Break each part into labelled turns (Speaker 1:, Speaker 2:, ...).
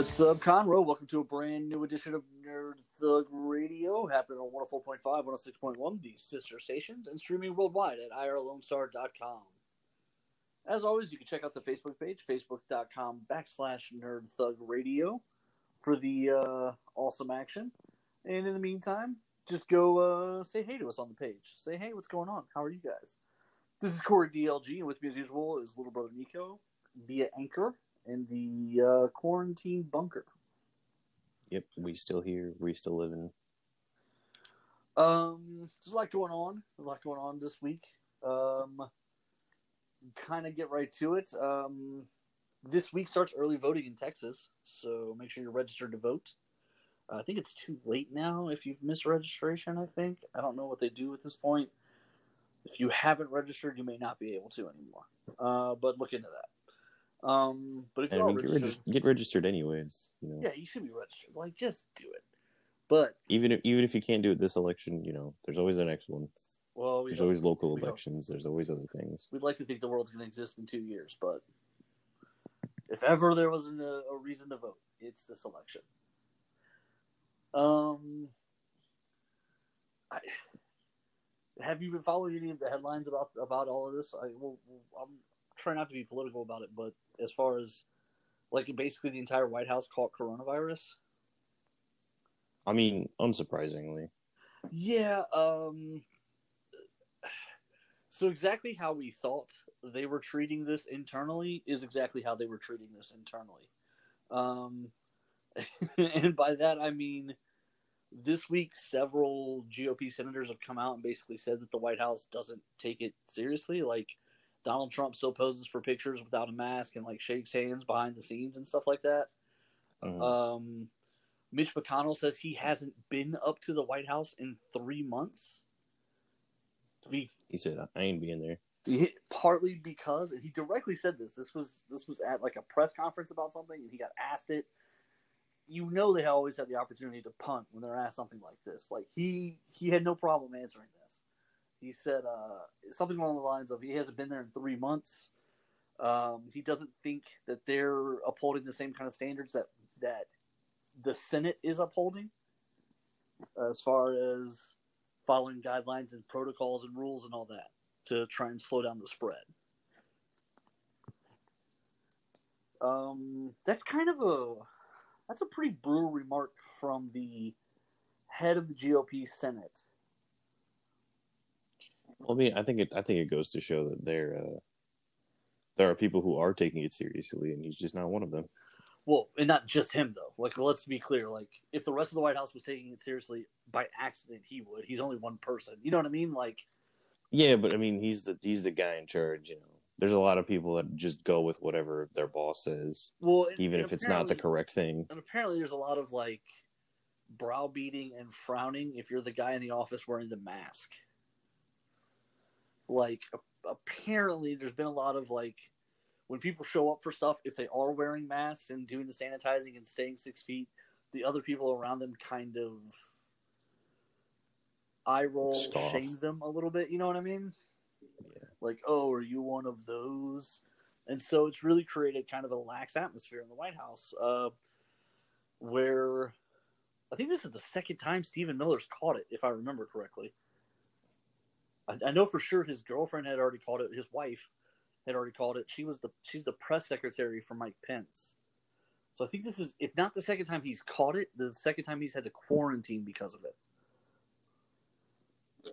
Speaker 1: What's up, Conroe? Welcome to a brand new edition of Nerd Thug Radio, happening on 104.5, 106.1, the sister stations, and streaming worldwide at irlonestar.com. As always, you can check out the Facebook page, facebook.com backslash Nerd Thug Radio, for the uh, awesome action. And in the meantime, just go uh, say hey to us on the page. Say, hey, what's going on? How are you guys? This is Corey DLG, and with me as usual is little brother Nico via Anchor in the uh, quarantine bunker.
Speaker 2: Yep, we still here. We still living.
Speaker 1: Um, there's a lot going on. A lot going on this week. Um, kind of get right to it. Um, this week starts early voting in Texas, so make sure you're registered to vote. Uh, I think it's too late now if you've missed registration. I think I don't know what they do at this point. If you haven't registered, you may not be able to anymore. Uh, but look into that. Um, but if you
Speaker 2: I mean, get,
Speaker 1: registered,
Speaker 2: regis- get registered anyways. You know,
Speaker 1: yeah, you should be registered. Like, just do it. But
Speaker 2: even if even if you can't do it this election, you know, there's always the next one.
Speaker 1: well, we
Speaker 2: There's always local elections. There's always other things.
Speaker 1: We'd like to think the world's going to exist in two years, but if ever there was an, a, a reason to vote, it's this election. Um, I, have you been following any of the headlines about about all of this? I will. I'm trying not to be political about it, but as far as like basically the entire White House caught coronavirus.
Speaker 2: I mean, unsurprisingly,
Speaker 1: Yeah. Um. So exactly how we thought they were treating this internally is exactly how they were treating this internally. Um, and by that I mean, this week several GOP senators have come out and basically said that the White House doesn't take it seriously. Like Donald Trump still poses for pictures without a mask and like shakes hands behind the scenes and stuff like that.
Speaker 2: Mhm.
Speaker 1: Um, Mitch McConnell says he hasn't been up to the White House in three months. He,
Speaker 2: he said, "I ain't being there."
Speaker 1: he- partly because, and he directly said this. This was this was at like a press conference about something, and he got asked it. You know they always have the opportunity to punt when they're asked something like this. Like he he had no problem answering this. He said uh, something along the lines of he hasn't been there in three months. Um, he doesn't think that they're upholding the same kind of standards that that the Senate is upholding as far as following guidelines and protocols and rules and all that to try and slow down the spread. Um, that's kind of a that's a pretty brutal remark from the head of the GOP Senate.
Speaker 2: Well, I mean, I think it. I think it goes to show that there, uh, there are people who are taking it seriously, and he's just not one of them.
Speaker 1: Well, and not just him though. Like, let's be clear. Like, if the rest of the White House was taking it seriously by accident, he would. He's only one person. You know what I mean? Like,
Speaker 2: Yeah, but I mean, he's the he's the guy in charge. You know, there's a lot of people that just go with whatever their boss says,
Speaker 1: well, and-
Speaker 2: even
Speaker 1: and
Speaker 2: if it's not the correct thing.
Speaker 1: And apparently, there's a lot of like browbeating and frowning if you're the guy in the office wearing the mask. Like, apparently, there's been a lot of like when people show up for stuff, if they are wearing masks and doing the sanitizing and staying six feet, the other people around them kind of eye roll,
Speaker 2: Scoff.
Speaker 1: shame them a little bit. You know what I mean?
Speaker 2: Yeah.
Speaker 1: Like, oh, are you one of those? And so it's really created kind of a lax atmosphere in the White House, uh, where I think this is the second time Stephen Miller's caught it, if I remember correctly. I, I know for sure his girlfriend had already called it. His wife had already called it. She was the she's the press secretary for Mike Pence. So I think this is if not the second time he's caught it, the second time he's had to quarantine because of it.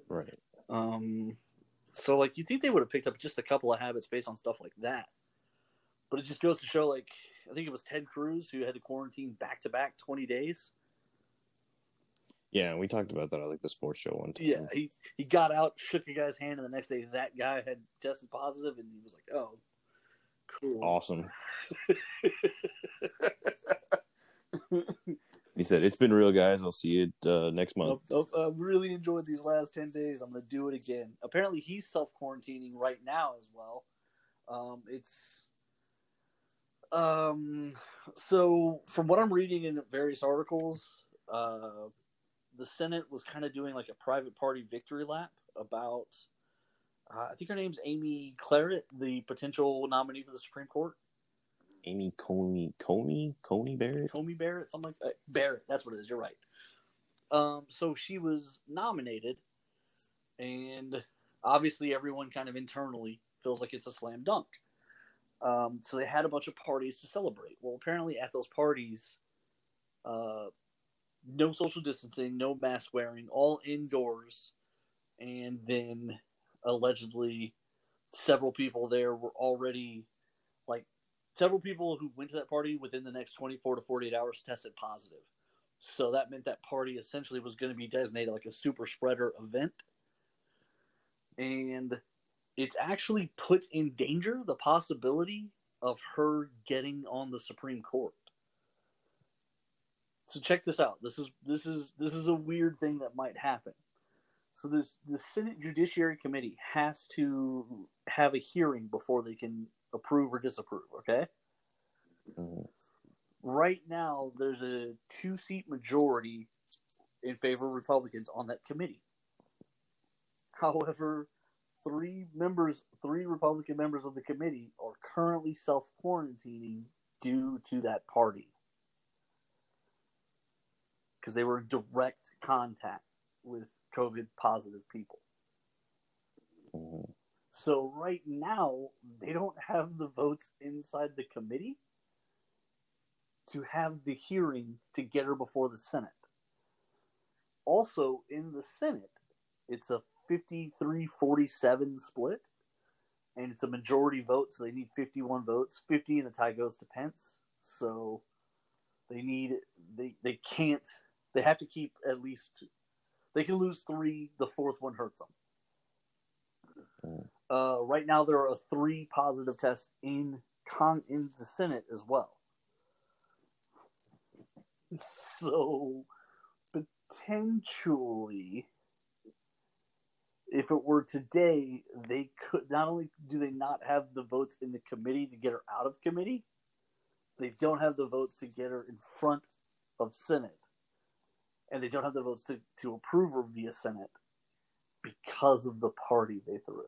Speaker 2: Right.
Speaker 1: Um, so like you think they would have picked up just a couple of habits based on stuff like that, but it just goes to show like I think it was Ted Cruz who had to quarantine back to back twenty days.
Speaker 2: Yeah, we talked about that I like the sports show one time.
Speaker 1: Yeah, he he got out, shook a guy's hand, and the next day that guy had tested positive, and he was like, "Oh, cool,
Speaker 2: Awesome. He said, "It's been real, guys. I'll see you uh, next month."
Speaker 1: I, I, I really enjoyed these last 10 days. I'm going to do it again. Apparently, he's self quarantining right now as well. Um, it's. Um, so, from what I'm reading in various articles, uh, the Senate was kind of doing like a private party victory lap about. Uh, I think her name's Amy Claret, the potential nominee for the Supreme Court.
Speaker 2: Amy Coney, Coney, Coney Barrett.
Speaker 1: Coney Barrett, something like that. Barrett, that's what it is. You're right. Um, so she was nominated, and obviously everyone kind of internally feels like it's a slam dunk. Um, so they had a bunch of parties to celebrate. Well, apparently at those parties, uh, no social distancing, no mask wearing, all indoors, and then allegedly several people there were already like several people who went to that party within the next 24 to 48 hours tested positive. So that meant that party essentially was going to be designated like a super spreader event. And it's actually put in danger the possibility of her getting on the Supreme Court. So check this out. This is this is this is a weird thing that might happen. So this the Senate Judiciary Committee has to have a hearing before they can approve or disapprove. Okay.
Speaker 2: Mm-hmm.
Speaker 1: Right now, there's a two-seat majority in favor of Republicans on that committee. However, three members, three Republican members of the committee, are currently self quarantining due to that party because they were in direct contact with COVID positive people.
Speaker 2: Mhm.
Speaker 1: So right now they don't have the votes inside the committee to have the hearing to get her before the Senate. Also in the Senate, it's a 53-47 split and it's a majority vote so they need 51 votes. 50 and the tie goes to Pence. So they need they they can't they have to keep at least two. they can lose 3, the fourth one hurts them.
Speaker 2: Mhm.
Speaker 1: Uh, right now, there are three positive tests in con in the Senate as well. So potentially, if it were today, they could not only do they not have the votes in the committee to get her out of committee, they don't have the votes to get her in front of Senate, and they don't have the votes to, to approve her via Senate because of the party they threw.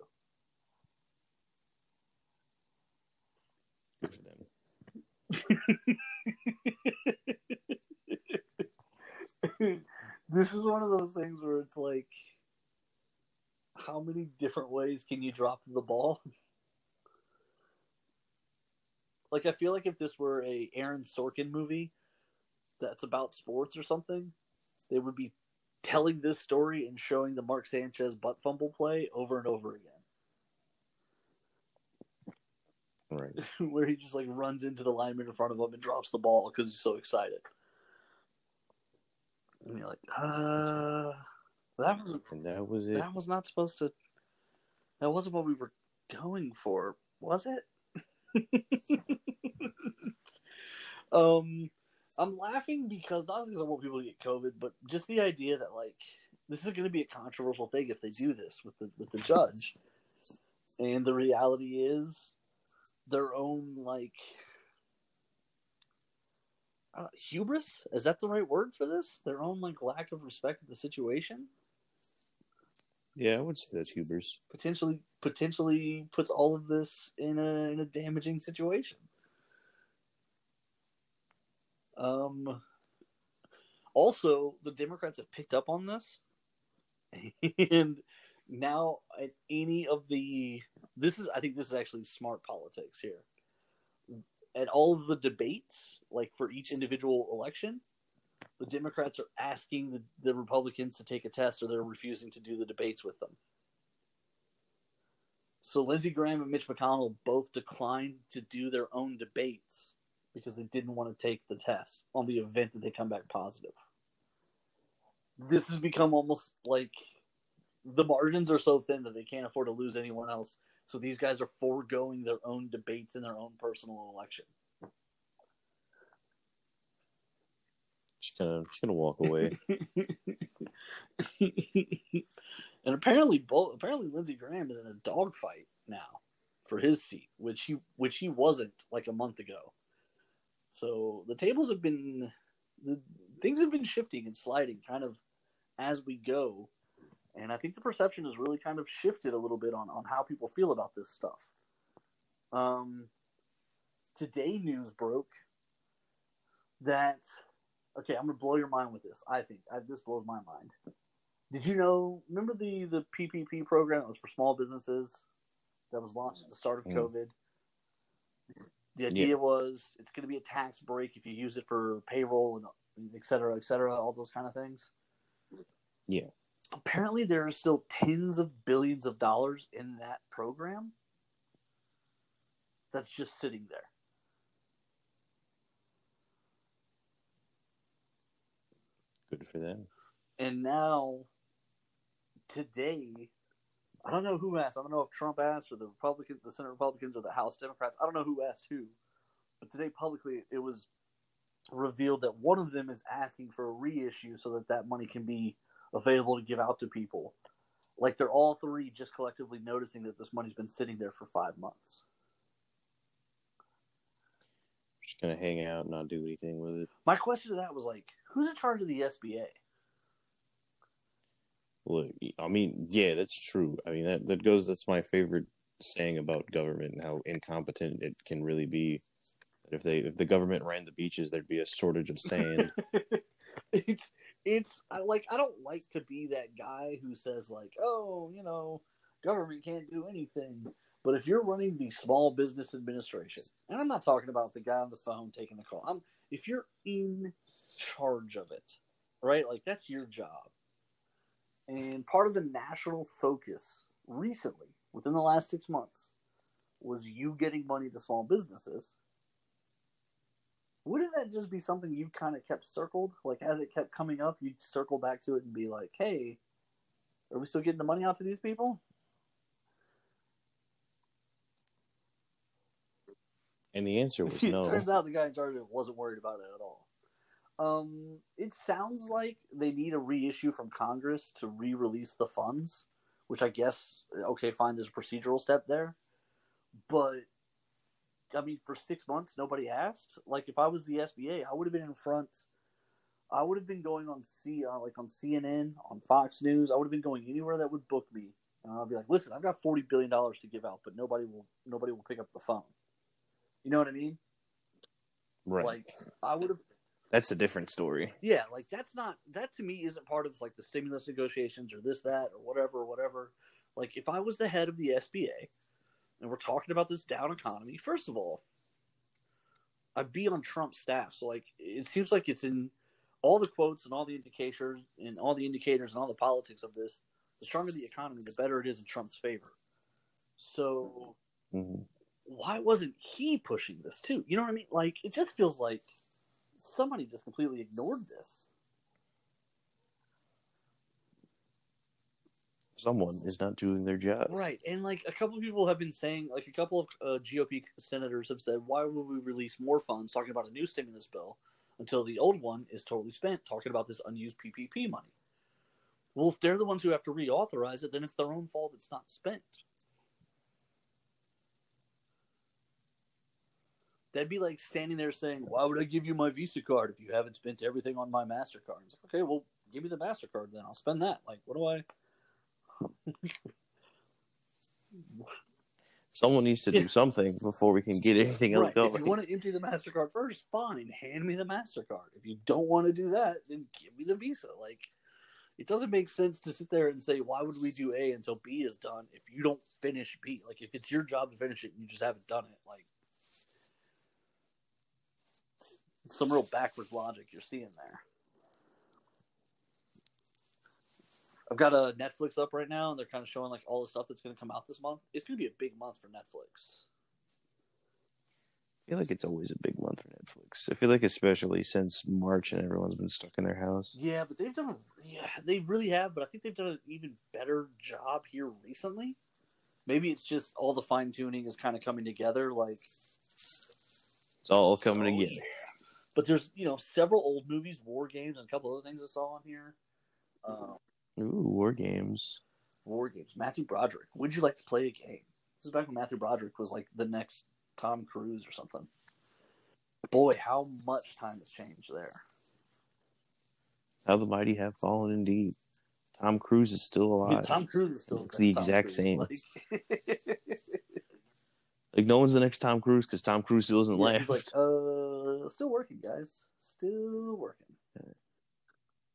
Speaker 2: Good for them.
Speaker 1: this is one of those things where it's like, how many different ways can you drop the ball? Like, I feel like if this were a Aaron Sorkin movie that's about sports or something, they would be telling this story and showing the Mark Sanchez butt fumble play over and over again,
Speaker 2: Right.
Speaker 1: where he just like runs into the lineman in front of him and drops the ball because he's so excited. And you're like, uh, that was
Speaker 2: And that was it.
Speaker 1: that was not supposed to. That wasn't what we were going for, was it? um, I'm laughing because not because I want people to get COVID, but just the idea that like this is going to be a controversial thing if they do this with the with the judge, and the reality is their own like uh, hubris. Is that the right word for this? Their own like lack of respect of the situation
Speaker 2: Yeah, I would say that's hubris.
Speaker 1: potentially potentially puts all of this in a in a damaging situation. Um also the Democrats have picked up on this and now at any of the this is I think this is actually smart politics here. At all of the debates, like for each individual election, the Democrats are asking the, the Republicans to take a test or they're refusing to do the debates with them. So Lindsey Graham and Mitch McConnell both declined to do their own debates because they didn't want to take the test on the event that they come back positive. This has become almost like the margins are so thin that they can't afford to lose anyone else. So these guys are foregoing their own debates in their own personal election.
Speaker 2: Just gonna, just gonna walk away.
Speaker 1: and apparently, both apparently Lindsey Graham is in a dogfight now for his seat, which he which he wasn't like a month ago. So the tables have been the things have been shifting and sliding kind of as we go, and I think the perception has really kind of shifted a little bit on on how people feel about this stuff. Um, today news broke that okay, I'm gonna blow your mind with this. I think I, this blows my mind. Did you know? Remember the the PPP program that was for small businesses that was launched at the start of
Speaker 2: Mm.
Speaker 1: COVID. The idea
Speaker 2: Yeah.
Speaker 1: was it's going to be a tax break if you use it for payroll and et cetera, et cetera, all those kind of things.
Speaker 2: Yeah.
Speaker 1: Apparently, there are still tens of billions of dollars in that program that's just sitting there.
Speaker 2: Good for them.
Speaker 1: And now, today, I don't know who asked. I don't know if Trump asked or the Republicans, the Senate Republicans, or the House Democrats. I don't know who asked who. But today, publicly, it was revealed that one of them is asking for a reissue so that that money can be available to give out to people. Like they're all three just collectively noticing that this money's been sitting there for five months.
Speaker 2: Just gonna hang out and not do anything with it.
Speaker 1: My question to that was like, who's in charge of the SBA?
Speaker 2: Look, I mean, yeah, that's true. I mean, that that goes. That's my favorite saying about government and how incompetent it can really be. That if they if the government ran the beaches, there'd be a shortage of sand.
Speaker 1: it's it's I like I don't like to be that guy who says like, oh, you know, government can't do anything. But if you're running the small business administration, and I'm not talking about the guy on the phone taking the call. I'm if you're in charge of it, right? Like that's your job. And part of the national focus recently, within the last six months, was you getting money to small businesses wouldn't that just be something you kind of kept circled? Like as it kept coming up, you'd circle back to it and be like, "Hey, are we still getting the money out to these people?"
Speaker 2: and the answer was
Speaker 1: it
Speaker 2: no.
Speaker 1: turns out the guy in charge wasn't worried about it at all. Um, it sounds like they need a reissue from Congress to re-release the funds, which I guess okay, fine. There's a procedural step there, but I mean, for six months nobody asked. Like if I was the SBA, I would have been in front. I would have been going on C, uh, like on CNN, on Fox News. I would have been going anywhere that would book me, and I'd be like, "Listen, I've got forty billion dollars to give out, but nobody will, nobody will pick up the phone." You know what I mean?
Speaker 2: right.
Speaker 1: Like I would have
Speaker 2: that's a different story.
Speaker 1: yeah, like that's not that to me isn't part of like the stimulus negotiations or this, that, or whatever, whatever. Like if I was the head of the SBA and we're talking about this down economy, first of all, I'd be on Trump's staff. So like it seems like it's in all the quotes and all the indicators and all the indicators and all the politics of this, the stronger the economy, the better it is in Trump's favor. So
Speaker 2: Mhm.
Speaker 1: why wasn't he pushing this too? You know what I mean? Like it just feels like somebody just completely ignored this.
Speaker 2: Someone is not doing their job.
Speaker 1: Right, and like a couple of people have been saying, like a couple of uh, GOP senators have said, why would we release more funds talking about a new stimulus bill until the old one is totally spent, talking about this unused PPP money? Well, if they're the ones who have to reauthorize it, then it's their own fault it's not spent. That'd be like standing there saying, "Why would I give you my Visa card if you haven't spent everything on my Mastercard?" It's like, okay, well, give me the Mastercard then. I'll spend that. Like, what do I?
Speaker 2: Someone needs to do something before we can get anything else
Speaker 1: Right.
Speaker 2: going.
Speaker 1: If you want to empty the Mastercard first, fine. Hand me the Mastercard. If you don't want to do that, then give me the Visa. Like, it doesn't make sense to sit there and say, "Why would we do A until B is done?" If you don't finish B, like if it's your job to finish it and you just haven't done it, like it's some real backwards logic you're seeing there. I've got a Netflix up right now, and they're kind of showing like all the stuff that's going to come out this month. It's going to be a big month for Netflix.
Speaker 2: I feel like it's always a big month for Netflix. I feel like especially since March and everyone's been stuck in their house.
Speaker 1: Yeah, but they've done yeah, they really have, but I think they've done an even better job here recently. Maybe it's just all the fine tuning is kind of coming together, like
Speaker 2: It's all coming
Speaker 1: Oh,
Speaker 2: together.
Speaker 1: But there's you know several old movies, War Games, and a couple other things I saw on here. Uh,
Speaker 2: Ooh, war games.
Speaker 1: War Games. Matthew Broderick. Would you like to play a game? This is back when Matthew Broderick was like the next Tom Cruise or something. Boy, how much time has changed there.
Speaker 2: How the mighty have fallen indeed. Tom Cruise is still alive.
Speaker 1: Tom Cruise is still
Speaker 2: Looks the
Speaker 1: Tom
Speaker 2: exact
Speaker 1: Cruise.
Speaker 2: same.
Speaker 1: Like,
Speaker 2: Like no one's the next Tom Cruise because Tom Cruise still isn't
Speaker 1: Yeah,
Speaker 2: left.
Speaker 1: he's like, uh, still working, guys. Still working.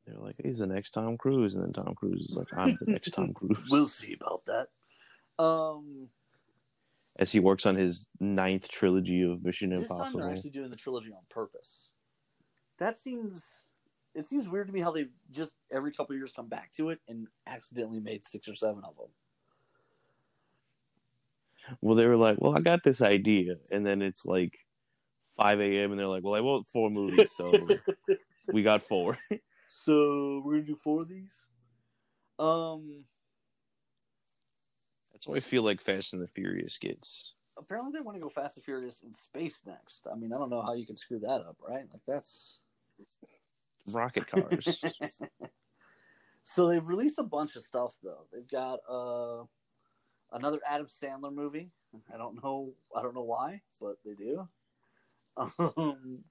Speaker 2: They're like, he's the next Tom Cruise, and then Tom Cruise is like, I'm the next Tom Cruise.
Speaker 1: We'll see about that. Um,
Speaker 2: As he works on his ninth trilogy of Mission
Speaker 1: this time
Speaker 2: Impossible.
Speaker 1: they're actually doing the trilogy on purpose. That seems. It seems weird to me how they've just every couple years come back to it and accidentally made six or seven of them.
Speaker 2: Well, they were like, well, I got this idea, and then it's like 5 a.m. and they're like, well, I want four movies, so we got four.
Speaker 1: So we're gonna do four of these. Um,
Speaker 2: That's why I feel like Fast and the Furious gets.
Speaker 1: apparently they want to go Fast and Furious in space next. I mean, I don't know how you can screw that up, right? Like that's
Speaker 2: rocket cars.
Speaker 1: so they've released a bunch of stuff though. They've got uh another Adam Sandler movie. I don't know I don't know why, but they do. Um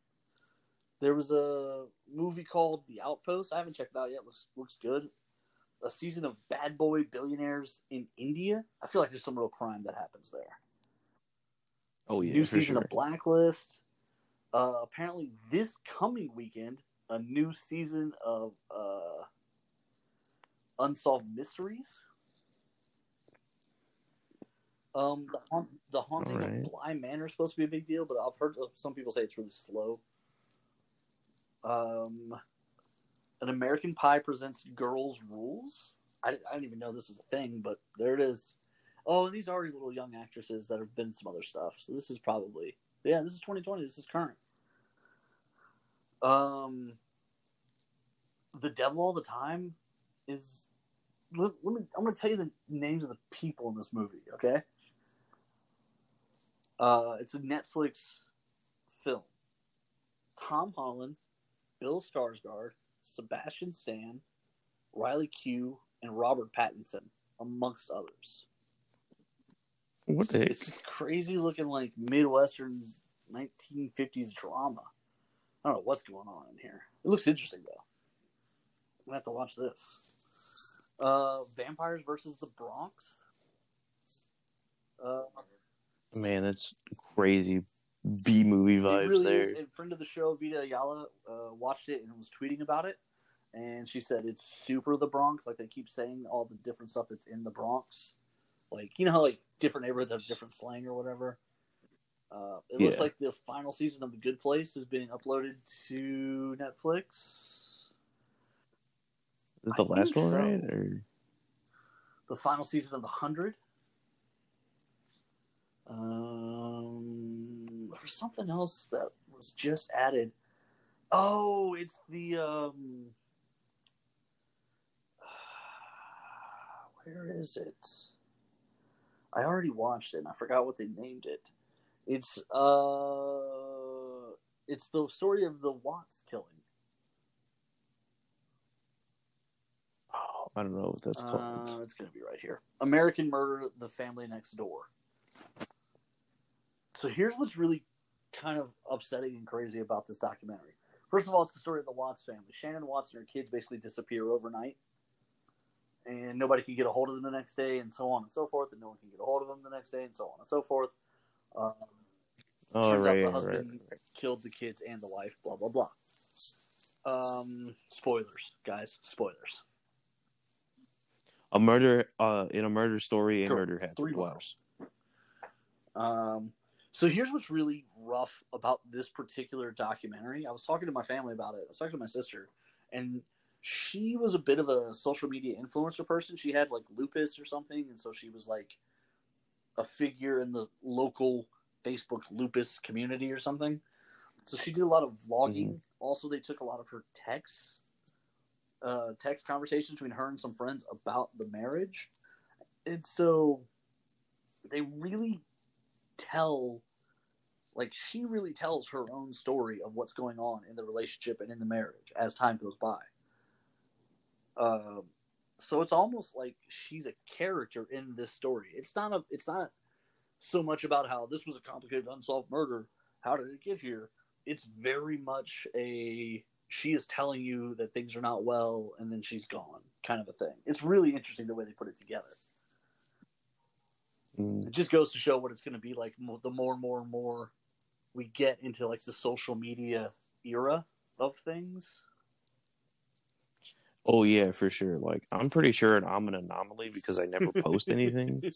Speaker 1: there was a movie called The Outpost. I haven't checked it out yet. Looks looks good. A season of Bad Boy Billionaires in India. I feel like there's some real crime that happens there.
Speaker 2: oh yeah,
Speaker 1: new season
Speaker 2: sure.
Speaker 1: of Blacklist. Uh, apparently, this coming weekend, a new season of uh, Unsolved Mysteries. Um, the, haunt, the haunting
Speaker 2: Alright.
Speaker 1: of Bly Manor is supposed to be a big deal, but I've heard some people say it's really slow. Um, an American Pie presents Girls Rules. I, I didn't even know this was a thing, but there it is. Oh, and these are little young actresses that have been in some other stuff. So this is probably yeah, this is 2020. This is current. Um, the devil all the time is. Let, let me. I'm going to tell you the names of the people in this movie. Okay. Uh, it's a Netflix film. Tom Holland, Bill Skarsgård, Sebastian Stan, Riley Keough, and Robert Pattinson, amongst others.
Speaker 2: What the heck?
Speaker 1: It's this crazy looking like Midwestern 1950s drama. I don't know what's going on in here. It looks interesting though. I'm gonna have to watch this. Uh, Vampires versus the Bronx. Uh,
Speaker 2: Man, that's crazy B movie vibes
Speaker 1: really
Speaker 2: there.
Speaker 1: is. A friend of the show, Vita Ayala, uh, watched it and was tweeting about it, and she said it's super the Bronx. Like they keep saying all the different stuff that's in the Bronx. Like you know how like different neighborhoods have different slang or whatever. Uh, it looks like the final season of The Good Place is being uploaded to Netflix.
Speaker 2: Is it the
Speaker 1: I
Speaker 2: last one,
Speaker 1: so.
Speaker 2: right? Or
Speaker 1: The final season of The Hundred. Um, there's something else that was just added. Oh, it's the um. Where is it? I already watched it. and I forgot what they named it. It's uh, it's the story of the Watts killing.
Speaker 2: oh, I don't know what that's called.
Speaker 1: Uh, it's going to be right here. American Murder: The Family Next Door. So here's what's really kind of upsetting and crazy about this documentary. First of all, it's the story of the Watts family. Shannon Watts and her kids basically disappear overnight, and nobody can get a hold of them the next day, and so on and so forth, and no one can get a hold of them the next day, and so on and so forth. Um,
Speaker 2: oh, right,
Speaker 1: the husband
Speaker 2: right.
Speaker 1: killed the kids and the wife. Blah blah blah. Um, spoilers, guys. Spoilers.
Speaker 2: A murder, uh, in a murder story, a
Speaker 1: Correct.
Speaker 2: murder happened.
Speaker 1: Three
Speaker 2: Wow.
Speaker 1: murders. Um, so here's what's really rough about this particular documentary. I was talking to my family about it. I was talking to my sister, and she was a bit of a social media influencer person. She had like lupus or something, and so she was like a figure in the local Facebook lupus community or something. So she did a lot of vlogging. Also, they took a lot of her texts, uh, text conversations between her and some friends about the marriage, and so they really tell like she really tells her own story of what's going on in the relationship and in the marriage as time goes by. Um, so it's almost like she's a character in this story. It's not a it's not so much about how this was a complicated unsolved murder. How did it get here? It's very much a she is telling you that things are not well and then she's gone kind of a thing. It's really interesting the way they put it together
Speaker 2: Mm.
Speaker 1: It just goes to show what it's going to be like the more and more and more we get into like the social media era of things.
Speaker 2: Oh yeah, for sure. Like I'm pretty sure I'm an anomaly because I never post anything.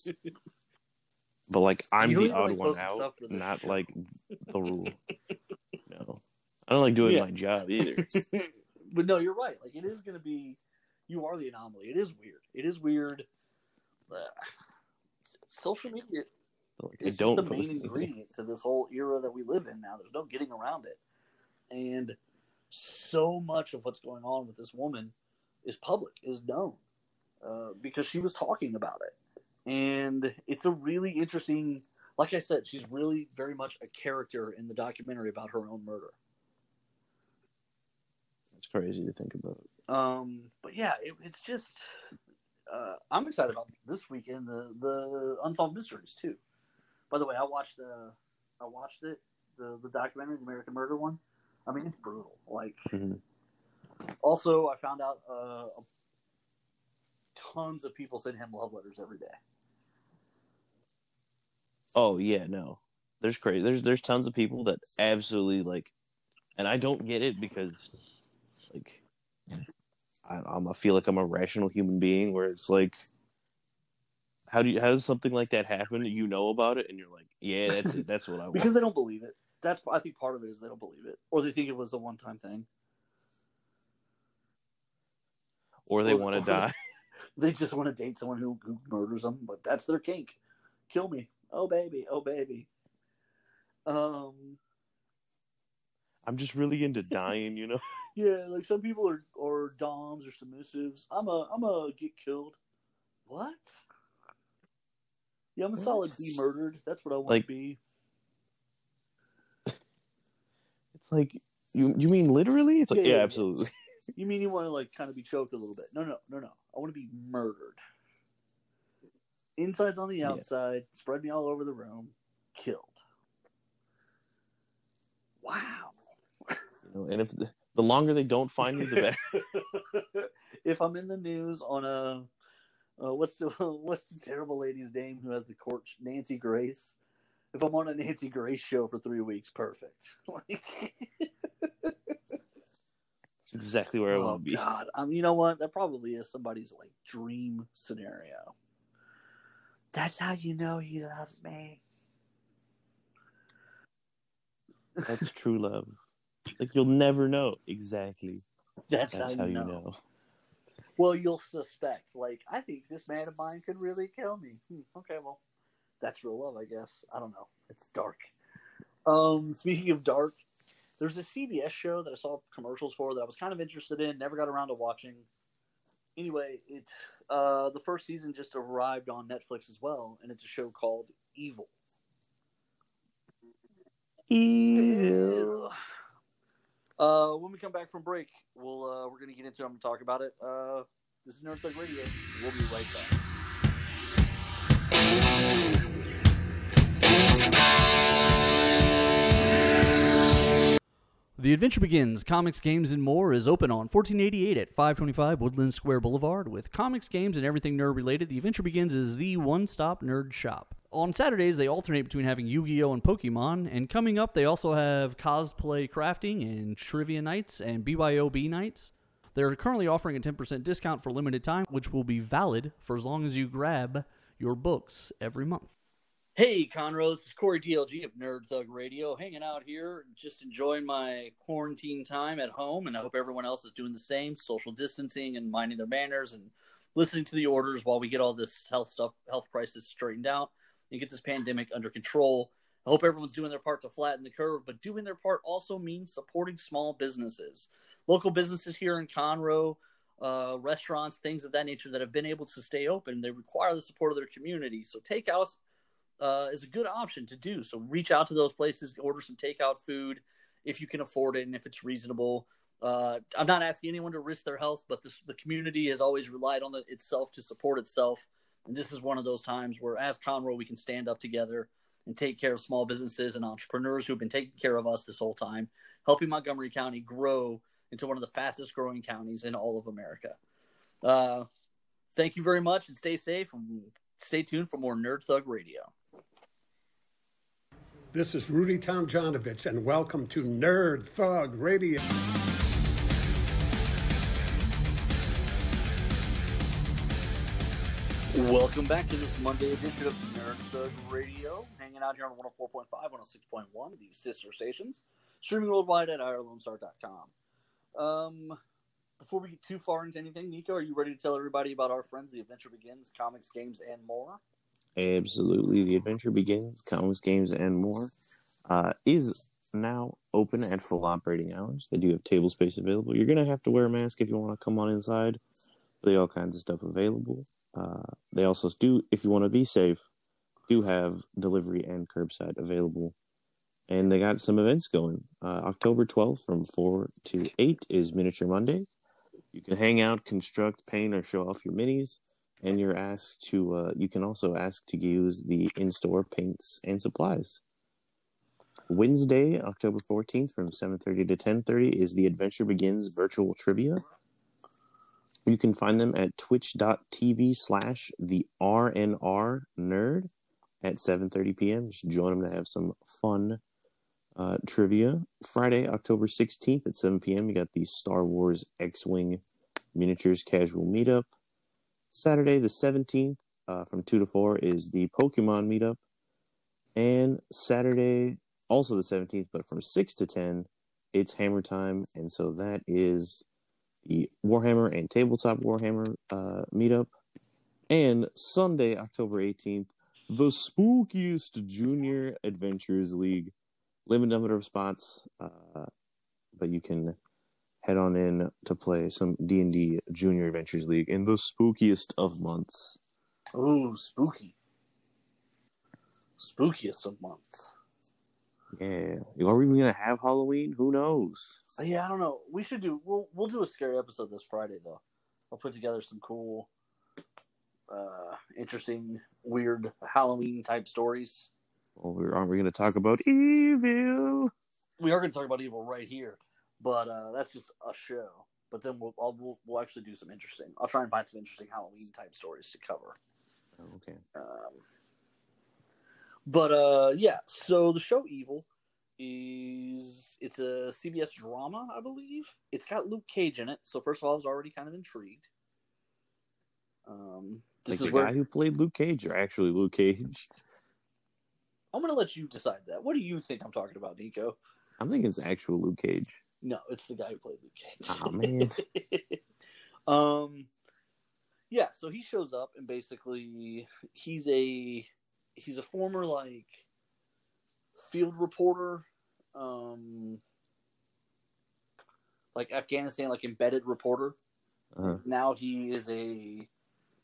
Speaker 2: But like I'm
Speaker 1: You
Speaker 2: the odd
Speaker 1: like
Speaker 2: one out,
Speaker 1: stuff for this
Speaker 2: not
Speaker 1: show.
Speaker 2: like the rule. No, I don't like doing
Speaker 1: Yeah.
Speaker 2: my job either.
Speaker 1: but no, you're right. Like it is going to be. You are the anomaly. It is weird. It is weird. Social media
Speaker 2: Like, I
Speaker 1: It's
Speaker 2: don't
Speaker 1: just the main ingredient to this whole era that we live in now. There's no getting around it. And so much of what's going on with this woman is public, is known, uh, because she was talking about it. And it's a really interesting, like I said, she's really very much a character in the documentary about her own murder.
Speaker 2: It's crazy to think about.
Speaker 1: Um, but yeah, it, it's just uh, I'm excited about this weekend the the unsolved mysteries too. By the way, I watched the I watched it the the documentary, the American Murder one. I mean, it's brutal. Like,
Speaker 2: Mhm.
Speaker 1: also, I found out uh, tons of people send him love letters every day.
Speaker 2: Oh yeah, no. There's crazy. There's there's tons of people that absolutely like, and I don't get it because, like, I, I'm I feel like I'm a rational human being where it's like, how do you how does something like that happen? You know about it, and you're like, yeah, that's it. That's what I want.
Speaker 1: because they don't believe it. That's I think part of it is they don't believe it, or they think it was a one time thing.
Speaker 2: or they want to die.
Speaker 1: They just want to date someone who, who murders them, but that's their kink. Kill me, oh baby, oh baby. Um,
Speaker 2: I'm just really into dying, you know.
Speaker 1: yeah, like some people are are doms or submissives. I'm a I'm a get killed. What? Yeah, I'm a
Speaker 2: What?
Speaker 1: solid be murdered. That's what I want
Speaker 2: Like-
Speaker 1: to be.
Speaker 2: It's like you you mean literally? It's like
Speaker 1: Yeah,
Speaker 2: yeah,
Speaker 1: yeah, yeah.
Speaker 2: absolutely.
Speaker 1: You mean you want to like kind of be choked a little bit? No, no, no, no. I want to be murdered. Insides on the
Speaker 2: Yeah.
Speaker 1: outside, spread me all over the room, killed. Wow.
Speaker 2: And if the, the longer they don't find me, the better.
Speaker 1: if I'm in the news on a uh, what's the what's the terrible lady's name who has the court Nancy Grace? If I'm on a Nancy Grace show for three weeks, perfect. Like,
Speaker 2: It's exactly where I
Speaker 1: oh
Speaker 2: want to be.
Speaker 1: God, um, you know what? That probably is somebody's like dream scenario. That's how you know he loves me.
Speaker 2: That's true love. Like you'll never know exactly.
Speaker 1: That's,
Speaker 2: That's
Speaker 1: how,
Speaker 2: how you,
Speaker 1: know.
Speaker 2: know.
Speaker 1: Well, you'll suspect. Like, I think this man of mine could really kill me. Hmm, okay, well, that's real love, I guess. I don't know. It's dark. Um, speaking of dark, there's a CBS show that I saw commercials for that I was kind of interested in. Never got around to watching. Anyway, it's uh, the first season just arrived on Netflix as well, and it's a show called Evil.
Speaker 2: Evil.
Speaker 1: Uh, when we come back from break, we'll uh, we're gonna get into. it. I'm gonna talk about it. Uh, this is Nerd Thug Radio. We'll be right back. The Adventure Begins Comics, Games, and More is open on 1488 at 525 Woodland Square Boulevard. With comics, games, and everything nerd related, The Adventure Begins is the one stop nerd shop. On Saturdays, they alternate between having Yu Gi Oh! and Pokemon, and coming up, they also have cosplay crafting and trivia nights and BYOB nights. They're currently offering a 10% discount for limited time, which will be valid for as long as you grab your books every month. Hey, Conroe, this is Corey DLG of Nerd Thug Radio, hanging out here, just enjoying my quarantine time at home, and I hope everyone else is doing the same, social distancing and minding their manners and listening to the orders while we get all this health stuff, health crisis straightened out and get this pandemic under control. I hope everyone's doing their part to flatten the curve, but doing their part also means supporting small businesses, local businesses here in Conroe, uh, restaurants, things of that nature that have been able to stay open. They require the support of their community. So takeout uh, is a good option to do. So reach out to those places, order some takeout food if you can afford it and if it's reasonable. Uh, I'm not asking anyone to risk their health, but this, the community has always relied on the, itself to support itself. And this is one of those times where, as Conroe, we can stand up together and take care of small businesses and entrepreneurs who've been taking care of us this whole time, helping Montgomery County grow into one of the fastest growing counties in all of America. Uh, thank you very much and stay safe. And stay tuned for more Nerd Thug Radio.
Speaker 3: This is Rudy Tomjanovich, and welcome to Nerd Thug Radio.
Speaker 1: Welcome back to this Monday edition of Nerd Thug Radio. Hanging out here on 104.5, 106.1, these sister stations. Streaming worldwide at IreLoneStar.com. Um, before we get too far into anything, Nico, are you ready to tell everybody about our friends, The Adventure Begins, comics, games, and more?
Speaker 2: Absolutely. The adventure begins, comics, games, and more. Uh, is now open at full operating hours. They do have table space available. You're going to have to wear a mask if you want to come on inside. They all kinds of stuff available. Uh, they also do, if you want to be safe, do have delivery and curbside available. And they got some events going. Uh, October 12th from 4 to 8 is Miniature Monday. You can hang out, construct, paint, or show off your minis. And you're asked to, uh, you can also ask to use the in store paints and supplies. Wednesday, October 14th from 7:30 to 10:30 is the Adventure Begins virtual trivia. You can find them at twitch.tv slash the RNR nerd at 7.30 p.m. Just join them to have some fun uh, trivia. Friday, October 16th at 7 p.m. You got the Star Wars X-Wing miniatures casual meetup. Saturday, the 17th uh, from 2 to 4 is the Pokemon meetup. And Saturday, also the 17th, but from 6 to 10, it's Hammer Time. And so that is Warhammer and Tabletop Warhammer uh, meetup. And Sunday, October 18th, the spookiest Junior Adventures League. Limited number of spots, uh, but you can head on in to play some D&D Junior Adventures League in the spookiest of months.
Speaker 1: Oh, spooky. Spookiest of months.
Speaker 2: Yeah. Are we even gonna have Halloween? Who knows?
Speaker 1: Yeah, I don't know. We should do. We'll we'll do a scary episode this Friday though. I'll put together some cool, uh, interesting, weird Halloween type stories.
Speaker 2: Well, we're, aren't we gonna talk about evil?
Speaker 1: We are to talk about evil right here, but uh, that's just a show. But then we'll, I'll, we'll we'll actually do some interesting. I'll try and find some interesting Halloween type stories to cover.
Speaker 2: Oh, okay.
Speaker 1: Um, but uh, yeah, so the show Evil is it's a CBS drama, I believe. It's got Luke Cage in it, so first of all, I was already kind of intrigued. Um,
Speaker 2: Like
Speaker 1: this
Speaker 2: the
Speaker 1: where
Speaker 2: guy who played Luke Cage, or actually Luke Cage.
Speaker 1: I'm going to let you decide that. What do you think I'm talking about, Nico?
Speaker 2: I'm thinking it's actual Luke Cage.
Speaker 1: No, it's the guy who played Luke Cage.
Speaker 2: Aw, man.
Speaker 1: um, yeah. So he shows up, and basically, he's a he's a former like field reporter, um, like Afghanistan, like embedded reporter.
Speaker 2: Uh-huh.
Speaker 1: Now he is a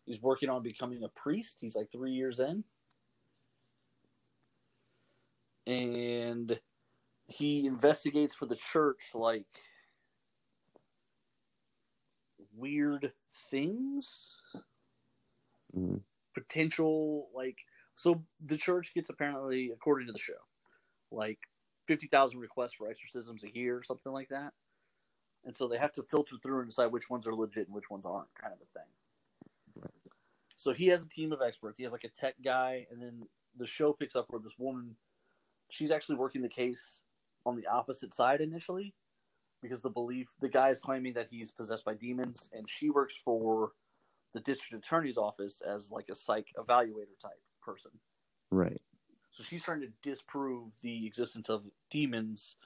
Speaker 1: he's working on becoming a priest. He's like three years in, and he investigates for the church like weird things
Speaker 2: Mhm.
Speaker 1: potential like so the church gets apparently according to the show like 50,000 requests for exorcisms a year or something like that. And so they have to filter through and decide which ones are legit and which ones aren't kind of a thing. So he has a team of experts. He has like a tech guy and then the show picks up where this woman she's actually working the case on the opposite side initially because the belief the guy is claiming that he's possessed by demons and she works for the district attorney's office as like a psych evaluator type person.
Speaker 2: Right.
Speaker 1: so she's trying to disprove the existence of demons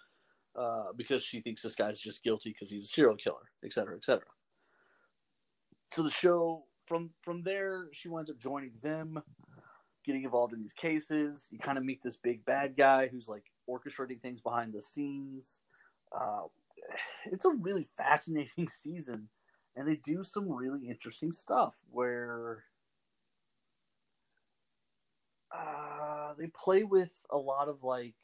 Speaker 1: uh, because she thinks this guy's just guilty because he's a serial killer et cetera et cetera. So the show from from there she winds up joining them getting involved in these cases. You kind of meet this big bad guy who's like orchestrating things behind the scenes. Uh, it's a really fascinating season and they do some really interesting stuff where uh, they play with a lot of like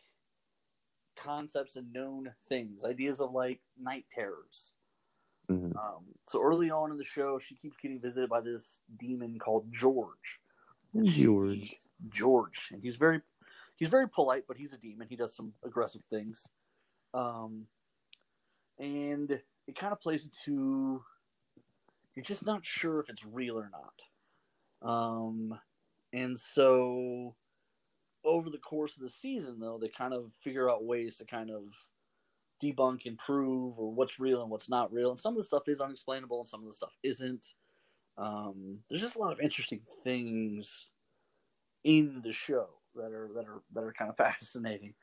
Speaker 1: concepts and known things ideas of like night terrors
Speaker 2: Mhm.
Speaker 1: um, so early on in the show she keeps getting visited by this demon called george And she-
Speaker 2: George.
Speaker 1: George, and he's very he's very polite, but he's a demon. He does some aggressive things, um, and it kind of plays into you're just not sure if it's real or not. Um, And so over the course of the season though, they kind of figure out ways to kind of debunk and prove or what's real and what's not real. And some of the stuff is unexplainable and some of the stuff isn't. Um, there's just a lot of interesting things in the show that are that are that are kind of fascinating.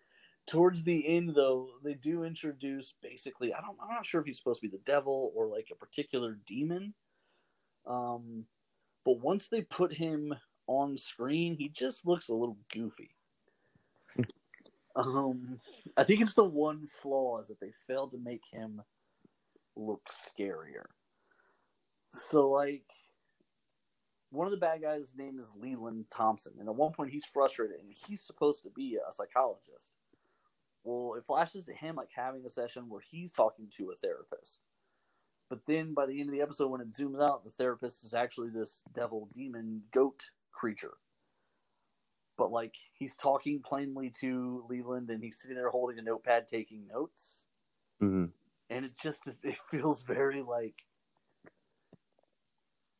Speaker 1: Towards the end, though, they do introduce basically. I don't. I'm not sure if he's supposed to be the devil or like a particular demon. Um, but once they put him on screen, he just looks a little goofy. um, I think it's the one flaw is that they failed to make him look scarier. So, like, one of the bad guys' name is Leland Thompson, and at one point he's frustrated, and he's supposed to be a psychologist. Well, it flashes to him like having a session where he's talking to a therapist. But then by the end of the episode, when it zooms out, the therapist is actually this devil demon goat creature. But like he's talking plainly to Leland, and he's sitting there holding a notepad, taking notes.
Speaker 2: hmm
Speaker 1: And it just it feels very like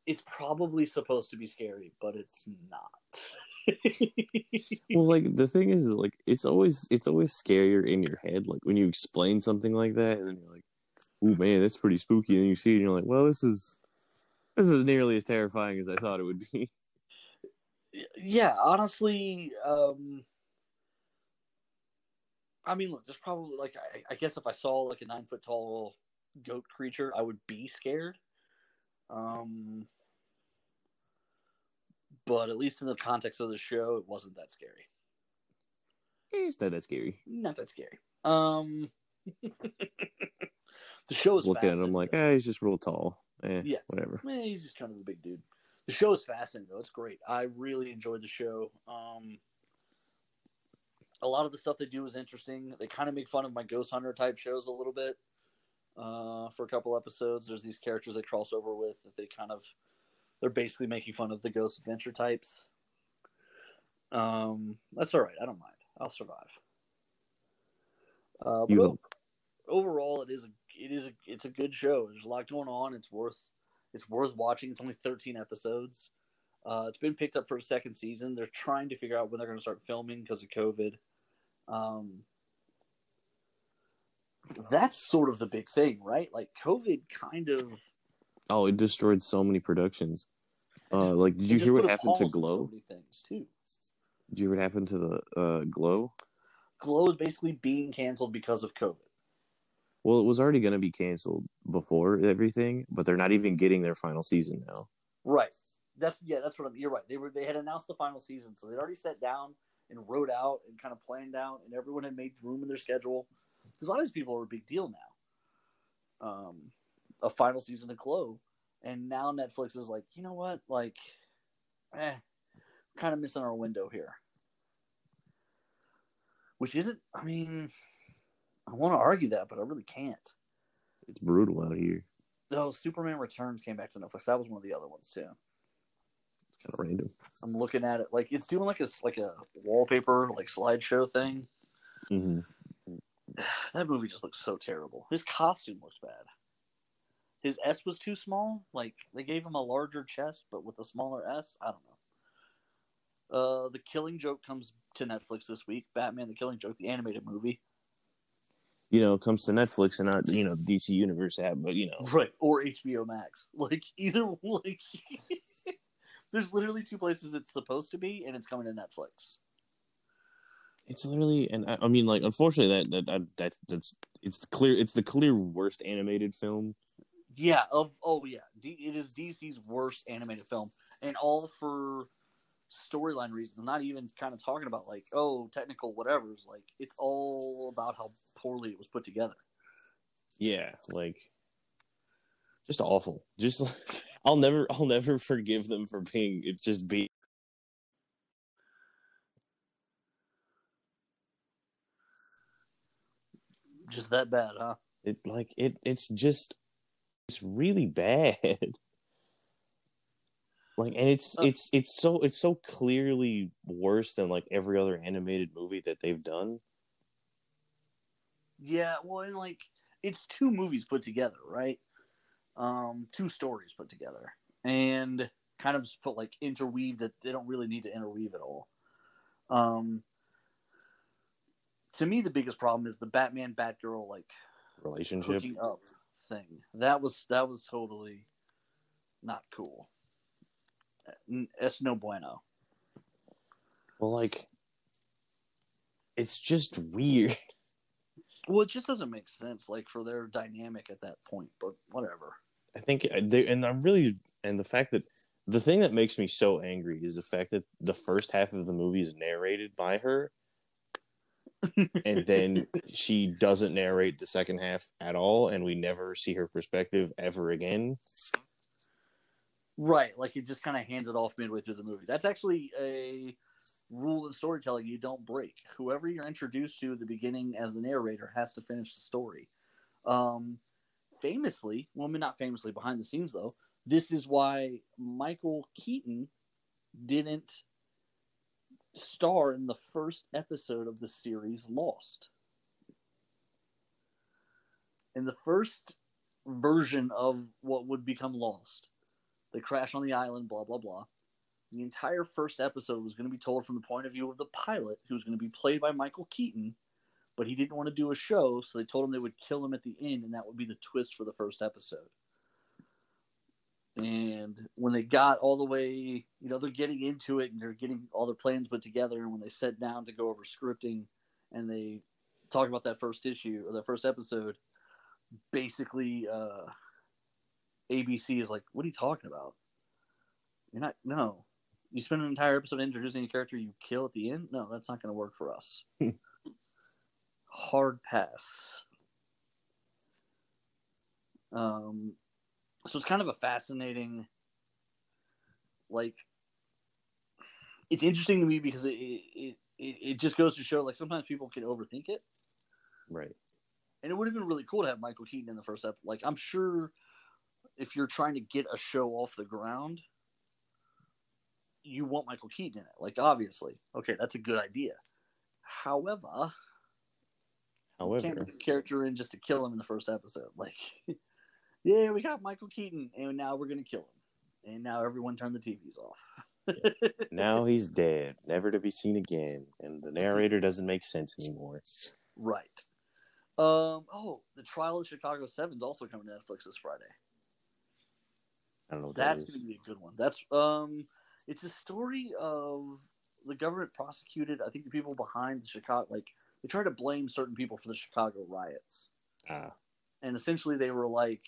Speaker 1: it's probably supposed to be scary, but it's not.
Speaker 2: Well, like the thing is, like it's always it's always scarier in your head. Like when you explain something like that, and then you're like, "Oh man, that's pretty spooky." And you see it, and you're like, "Well, this is this is nearly as terrifying as I thought it would be."
Speaker 1: Yeah, honestly, um, I mean, look, there's probably like I, I guess if I saw like a nine foot tall goat creature, I would be scared. Um, but at least in the context of the show, it wasn't that scary.
Speaker 2: Eh, It's not that scary.
Speaker 1: Not that scary. Um, the show is
Speaker 2: looking at him like, ah, he's just real tall. Eh,
Speaker 1: Yeah.
Speaker 2: whatever.
Speaker 1: Eh, he's just kind of a big dude. The show is fascinating though. It's great. I really enjoyed the show. Um, a lot of the stuff they do is interesting. They kind of make fun of my Ghost Hunter type shows a little bit. Uh, for a couple episodes, there's these characters they cross over with that they kind of they're basically making fun of the Ghost Adventure types. Um, that's all right. I don't mind. I'll survive. Uh, but
Speaker 2: You
Speaker 1: o-
Speaker 2: hope.
Speaker 1: overall, it is a it is a it's a good show. There's a lot going on. It's worth it's worth watching. It's only 13 episodes. Uh, it's been picked up for a second season. They're trying to figure out when they're going to start filming because of COVID. Um, that's sort of the big thing, right? Like COVID kind of.
Speaker 2: Oh, it destroyed so many productions. Uh, like, did you hear what happened to Glow?
Speaker 1: So many things too.
Speaker 2: Did you hear what happened to the uh, Glow?
Speaker 1: Glow is basically being canceled because of COVID.
Speaker 2: Well, it was already going to be canceled before everything, but they're not even getting their final season now.
Speaker 1: Right. That's yeah. That's what I'm. You're right. They were they had announced the final season, so they'd already sat down and wrote out and kind of planned out, and everyone had made room in their schedule because a lot of these people are a big deal now. Um, a final season of Glow, and now Netflix is like, you know what, like, eh, kind of missing our window here. Which isn't. I mean, I want to argue that, but I really can't.
Speaker 2: It's brutal out here.
Speaker 1: Oh, Superman Returns came back to Netflix. That was one of the other ones too.
Speaker 2: It's kind of random.
Speaker 1: I'm looking at it like it's doing like a like a wallpaper like slideshow thing.
Speaker 2: hmm
Speaker 1: That movie just looks so terrible. His costume looks bad. His S was too small. Like they gave him a larger chest, but with a smaller S. I don't know. Uh, the Killing Joke comes to Netflix this week. Batman: The Killing Joke, the animated movie,
Speaker 2: You know, it comes to Netflix and not you know DC Universe app, but you know,
Speaker 1: right? Or HBO Max. Like either like. There's literally two places it's supposed to be, and it's coming to Netflix.
Speaker 2: it's literally and I, I mean like unfortunately that that that that's it's the clear it's the clear worst animated film.
Speaker 1: Yeah, of oh yeah, D, it is DC's worst animated film, and all for storyline reasons. I'm not even kind of talking about like oh technical whatever's. Like it's all about how poorly it was put together.
Speaker 2: Yeah, like just awful. Just like I'll never I'll never forgive them for being it just be
Speaker 1: Just that bad, huh?
Speaker 2: it like it it's just it's really bad. Like and it's
Speaker 1: Uh.
Speaker 2: it's it's so it's so clearly worse than like every other animated movie that they've done.
Speaker 1: Yeah, well, and like it's two movies put together, right? Um, two stories put together, and kind of just put like interweave that they don't really need to interweave at all. Um, to me, the biggest problem is the Batman Batgirl like
Speaker 2: Relationship.
Speaker 1: up thing. That was that was totally not cool. Es no bueno.
Speaker 2: Well, like, it's just weird.
Speaker 1: Well, it just doesn't make sense, like for their dynamic at that point. But whatever.
Speaker 2: I think uh, they and I'm really and the fact that the thing that makes me so angry is the fact that the first half of the movie is narrated by her, and then she doesn't narrate the second half at all, and we never see her perspective ever again.
Speaker 1: Right, like he just kind of hands it off midway through the movie. That's actually a rule in storytelling you don't break. Whoever you're introduced to at the beginning as the narrator has to finish the story. Um, famously, well, I mean, not famously behind the scenes though, this is why Michael Keaton didn't star in the first episode of the series Lost. In the first version of what would become Lost, they crash on the island, blah, blah, blah. The entire first episode was going to be told from the point of view of the pilot, who was going to be played by Michael Keaton, but he didn't want to do a show, so they told him they would kill him at the end, and that would be the twist for the first episode. And when they got all the way, you know, they're getting into it and they're getting all their plans put together, and when they sat down to go over scripting and they talked about that first issue or that first episode, basically, uh, ABC is like, "What are you talking about? You're not no. You spend an entire episode introducing a character you kill at the end. No, that's not going to work for us. Hard pass. Um, so it's kind of a fascinating, like, it's interesting to me because it it, it it just goes to show like sometimes people can overthink it,
Speaker 2: Right.
Speaker 1: and it would have been really cool to have Michael Keaton in the first episode. Like, I'm sure if you're trying to get a show off the ground, you want Michael Keaton in it. Like, obviously, okay, that's a good idea. However, can't
Speaker 2: However,
Speaker 1: put a character in just to kill him in the first episode. Like, yeah, we got Michael Keaton, and now we're gonna kill him, and now everyone turn the TVs off.
Speaker 2: now he's dead, never to be seen again, and the narrator doesn't make sense anymore.
Speaker 1: Right. Um. Oh, the trial of Chicago Seven is also coming to Netflix this Friday.
Speaker 2: I don't know
Speaker 1: That's
Speaker 2: that
Speaker 1: going to be a good one. That's um, it's a story of the government prosecuted. I think the people behind the Chicago, like they tried to blame certain people for the Chicago riots,
Speaker 2: Ah,
Speaker 1: and essentially they were like,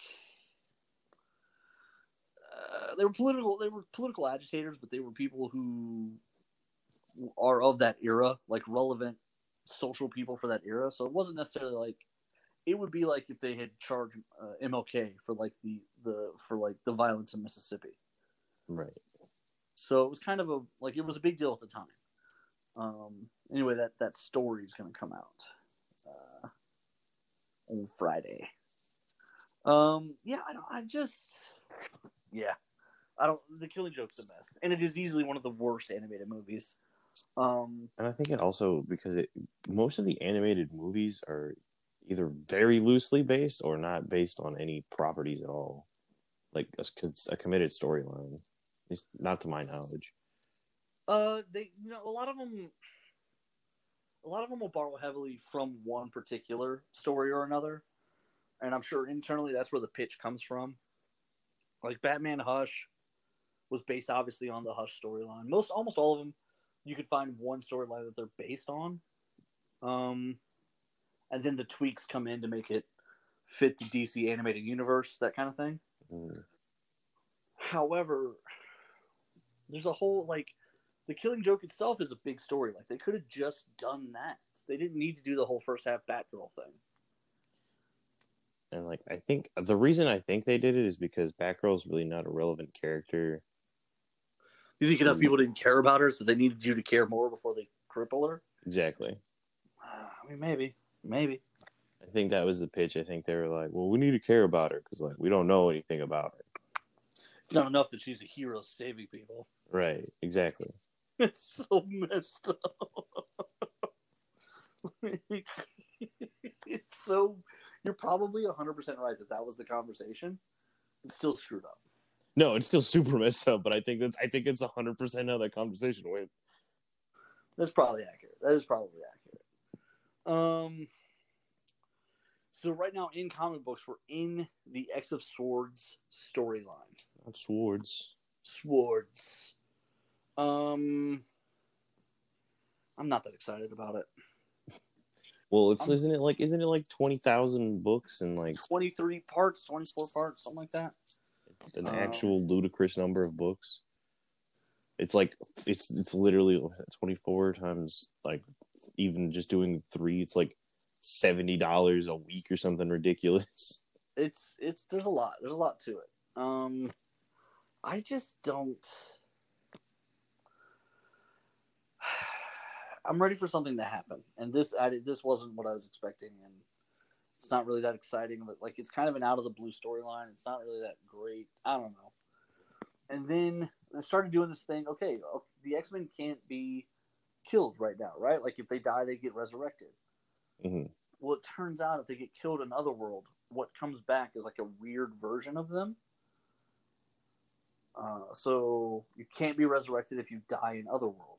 Speaker 1: uh, they were political. They were political agitators, but they were people who are of that era, like relevant social people for that era. So it wasn't necessarily like it would be like if they had charged uh, MLK for like the the for like the violence in Mississippi.
Speaker 2: right.
Speaker 1: So it was kind of a like it was a big deal at the time. Um, anyway, that that story is going to come out uh, on Friday. Um, yeah, I don't. I just yeah, I don't. The Killing Joke's a mess, and it is easily one of the worst animated movies. Um,
Speaker 2: And I think it also because it most of the animated movies are either very loosely based or not based on any properties at all, like a, a committed storyline. At least not to my knowledge.
Speaker 1: Uh, they you know a lot of them, a lot of them will borrow heavily from one particular story or another, and I'm sure internally that's where the pitch comes from. Like Batman Hush was based obviously on the Hush storyline. Most almost all of them, you could find one storyline that they're based on, um, and then the tweaks come in to make it fit the DC animated universe, that kind of thing.
Speaker 2: Mm.
Speaker 1: However, there's a whole like the Killing Joke itself is a big story. Like they could have just done that. They didn't need to do the whole first half Batgirl thing.
Speaker 2: And like I think the reason I think they did it is because Batgirl's really not a relevant character.
Speaker 1: You think enough people didn't care about her, so they needed you to care more before they cripple her?
Speaker 2: Exactly.
Speaker 1: I mean, maybe, maybe.
Speaker 2: I think that was the pitch. I think they were like, "Well, we need to care about her because like we don't know anything about her."
Speaker 1: It's not enough that she's a hero saving people.
Speaker 2: Right. Exactly.
Speaker 1: It's so messed up. it's so. You're probably 100% right that that was the conversation. It's still screwed up.
Speaker 2: No, it's still super messed up, but I think that's I think it's hundred percent how that conversation went.
Speaker 1: That's probably accurate. That is probably accurate. Um. So right now in comic books, we're in the X of Swords storyline.
Speaker 2: Not swords.
Speaker 1: Swords. Um. I'm not that excited about it.
Speaker 2: Well, it's
Speaker 1: I'm-
Speaker 2: isn't it like isn't it like twenty thousand books and like
Speaker 1: 23 parts, 24 parts, something like that.
Speaker 2: an
Speaker 1: Um,
Speaker 2: actual ludicrous number of books? It's like it's it's literally twenty four times like even just doing three. It's like seventy dollars a week or something ridiculous.
Speaker 1: It's it's there's a lot. There's a lot to it. Um I just don't I'm ready for something to happen. And this I this wasn't what I was expecting and it's not really that exciting, but like it's kind of an out of the blue storyline. It's not really that great. I don't know. And then I started doing this thing. Okay, okay, the X Men can't be killed right now, right? Like if they die, they get resurrected.
Speaker 2: hmm
Speaker 1: Well, it turns out if they get killed in Otherworld, what comes back is like a weird version of them. Uh, so you can't be resurrected if you die in Otherworld.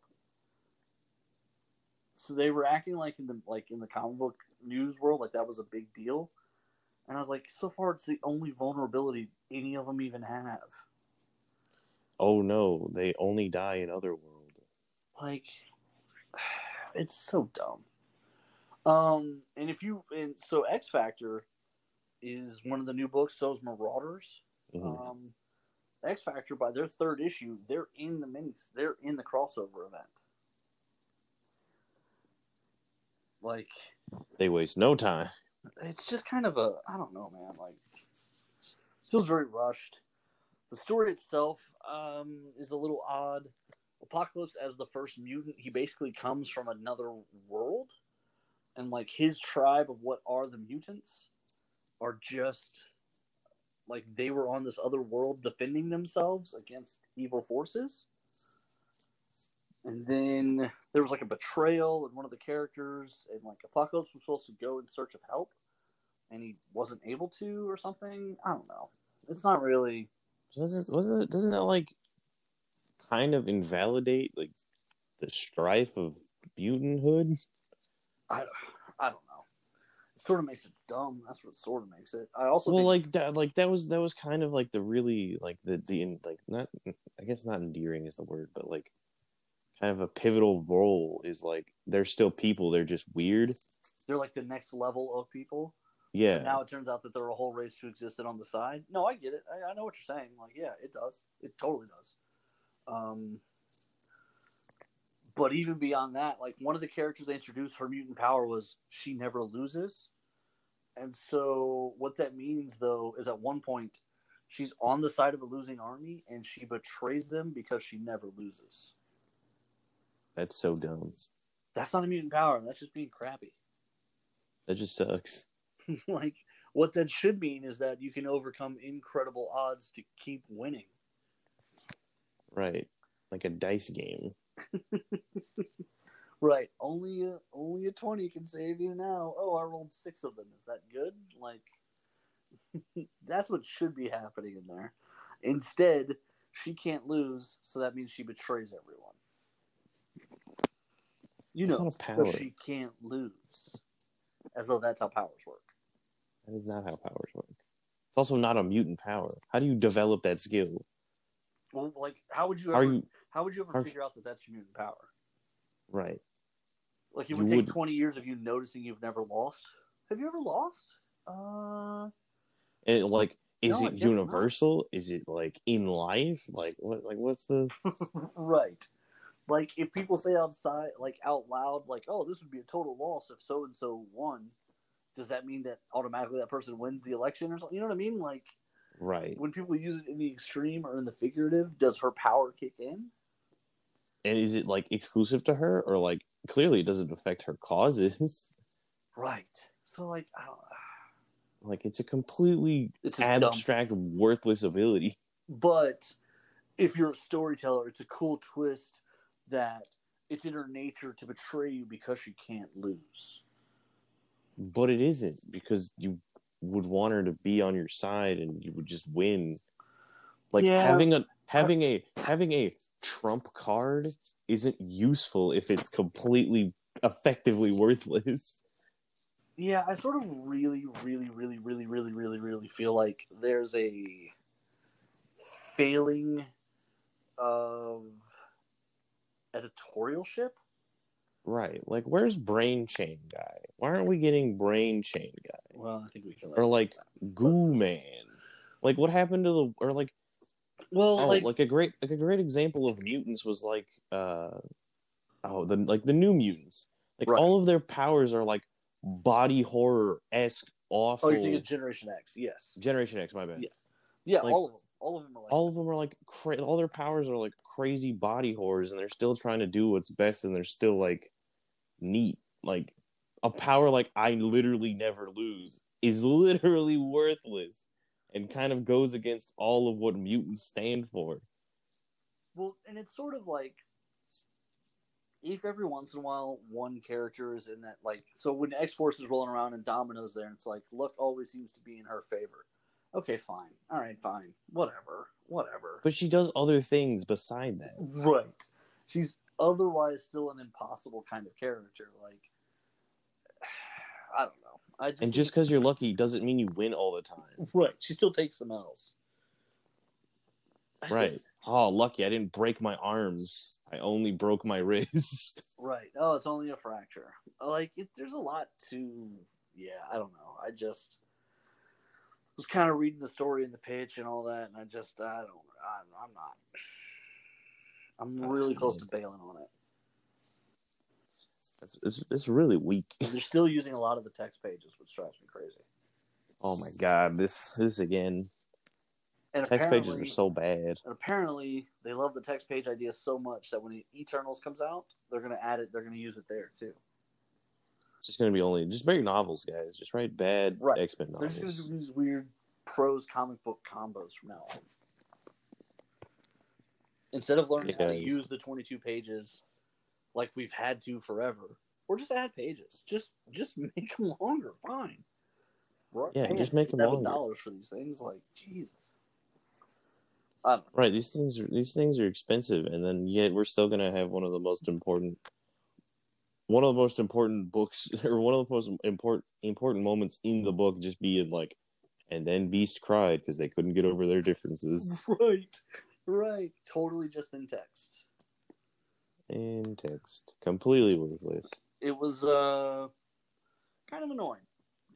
Speaker 1: So they were acting like in the like in the comic book news world, like that was a big deal. And I was like, so far it's the only vulnerability any of them even have.
Speaker 2: Oh no, they only die in Otherworld.
Speaker 1: Like, it's so dumb. Um, and if you and so X Factor is one of the new books. So is Marauders.
Speaker 2: Mhm.
Speaker 1: Um, X Factor by their third issue, they're in the minis. They're in the crossover event. Like,
Speaker 2: They waste no time.
Speaker 1: it's just kind of a I don't know, man. Like, feels very rushed. The story itself um, is a little odd. Apocalypse, as the first mutant, he basically comes from another world, and like his tribe of what are the mutants are just like they were on this other world defending themselves against evil forces. And then there was like a betrayal in one of the characters, and like Apocalypse was supposed to go in search of help, and he wasn't able to, or something. I don't know. It's not really.
Speaker 2: Doesn't wasn't it doesn't that like kind of invalidate like the strife of mutanthood?
Speaker 1: I, I don't know. It sort of makes it dumb. That's what sort of makes it. I also
Speaker 2: well
Speaker 1: think,
Speaker 2: like that like that was that was kind of like the really like the the like not i guess not endearing is the word but like kind of a pivotal role is like they're still people they're just weird
Speaker 1: they're like the next level of people.
Speaker 2: yeah
Speaker 1: Now it turns out that there are a whole race who existed on the side. No, I get it. I, I know what you're saying. Like, yeah, it does. It totally does. Um, but even beyond that, like one of the characters they introduced, her mutant power was she never loses. And so what that means though is at one point she's on the side of a losing army and she betrays them because she never loses.
Speaker 2: that's so dumb
Speaker 1: That's not a mutant power. That's just being crappy.
Speaker 2: that just sucks
Speaker 1: like what that should mean is that you can overcome incredible odds to keep winning.
Speaker 2: Right like a dice game
Speaker 1: Right. Only a, only a twenty can save you now. Oh, I rolled six of them. Is that good? Like, that's what should be happening in there. Instead, she can't lose, so that means she betrays everyone. You
Speaker 2: That's
Speaker 1: know,
Speaker 2: not a power.
Speaker 1: so she can't lose, as though that's how powers work.
Speaker 2: that is not how powers work it's also not a mutant power how do you develop that skill
Speaker 1: Well, like, how would you ever?
Speaker 2: you
Speaker 1: How would you ever figure out that that's your mutant power?
Speaker 2: right
Speaker 1: Like, it
Speaker 2: You
Speaker 1: would take
Speaker 2: would-
Speaker 1: twenty years of you noticing you've never lost. Have you ever lost? Uh,
Speaker 2: and it, like is
Speaker 1: No,
Speaker 2: it
Speaker 1: guess not.
Speaker 2: universal is it like in life like what like what's the
Speaker 1: right. Like if people say outside, like out loud, like, "Oh, this would be a total loss if so and so won," does that mean that automatically that person wins the election or something? You know what I mean? Like
Speaker 2: right
Speaker 1: when people use it in the extreme or in the figurative, does her power kick in?
Speaker 2: And is it like exclusive to her, or like clearly it doesn't affect her causes?
Speaker 1: Right. So like, I don't.
Speaker 2: like it's a completely
Speaker 1: It's a dumb-
Speaker 2: abstract, worthless ability.
Speaker 1: But if you're a storyteller, it's a cool twist that it's in her nature to betray you because she can't lose.
Speaker 2: But it isn't because you would want her to be on your side and you would just win. Like
Speaker 1: Yeah.
Speaker 2: having a having a having a trump card isn't useful if it's completely effectively worthless.
Speaker 1: Yeah, I sort of really, really, really, really, really, really, really feel like there's a failing of editorialship.
Speaker 2: Right. Like where's Brain Chain guy? Why aren't we getting Brain Chain guy?
Speaker 1: Well, I think we can.
Speaker 2: Or like Goo Man? Like what happened to the or like
Speaker 1: well,
Speaker 2: oh,
Speaker 1: like,
Speaker 2: like, a great like a great example of mutants was like uh oh the like the new mutants. Like
Speaker 1: Right.
Speaker 2: all of their powers are like body horror esque awful
Speaker 1: oh, you think of Generation X? Yes.
Speaker 2: Generation X, my bad.
Speaker 1: Yeah. Yeah,
Speaker 2: Like-
Speaker 1: all of them. All of them are like.
Speaker 2: all of them are like cra- all their powers are like crazy body horrors and they're still trying to do what's best and they're still like neat like a power like i literally never lose is literally worthless and kind of goes against all of what mutants stand for
Speaker 1: Well, and it's sort of like if every once in a while one character is in that like so when X Force is rolling around and Domino's there, and it's like luck always seems to be in her favor. Okay, fine. All right, fine. Whatever. Whatever.
Speaker 2: but she does other things beside that
Speaker 1: right. She's otherwise still an impossible kind of character. Like I don't know. I just
Speaker 2: and just because you're lucky doesn't mean you win all the time
Speaker 1: right, she still takes some L's. I
Speaker 2: right
Speaker 1: just-
Speaker 2: oh lucky i didn't break my arms i only broke my wrist
Speaker 1: Right. Oh, it's only a fracture. Like, it, there's a lot to. Yeah, I don't know. I just was kind of reading the story and the pitch and all that, and I just, I don't, I, I'm not. I'm really close to bailing on it.
Speaker 2: it's, it's, it's really weak
Speaker 1: They're still using a lot of the text pages, which drives me crazy.
Speaker 2: oh my god this this again
Speaker 1: And
Speaker 2: text pages are so bad
Speaker 1: And apparently, they love the text page idea so much that when Eternals comes out, they're going to add it. They're going to use it there too.
Speaker 2: It's just gonna be only just write novels, guys. Just write bad
Speaker 1: Right.
Speaker 2: X Men
Speaker 1: They're just going to do these weird prose comic book combos from now on. Instead of learning how to use the 22 pages like we've had to forever, or just add pages. Just just make them longer. Fine. We're
Speaker 2: Yeah, just make 'em
Speaker 1: seven
Speaker 2: longer.
Speaker 1: dollars for these things. Like Jesus. I don't know.
Speaker 2: Right, these things are these things are expensive, and then yet we're still gonna have one of the most important, one of the most important books, or one of the most important important moments in the book, just being like, and then Beast cried because they couldn't get over their differences
Speaker 1: Right. Right. Totally just in text.
Speaker 2: in text, completely worthless.
Speaker 1: it was uh kind of annoying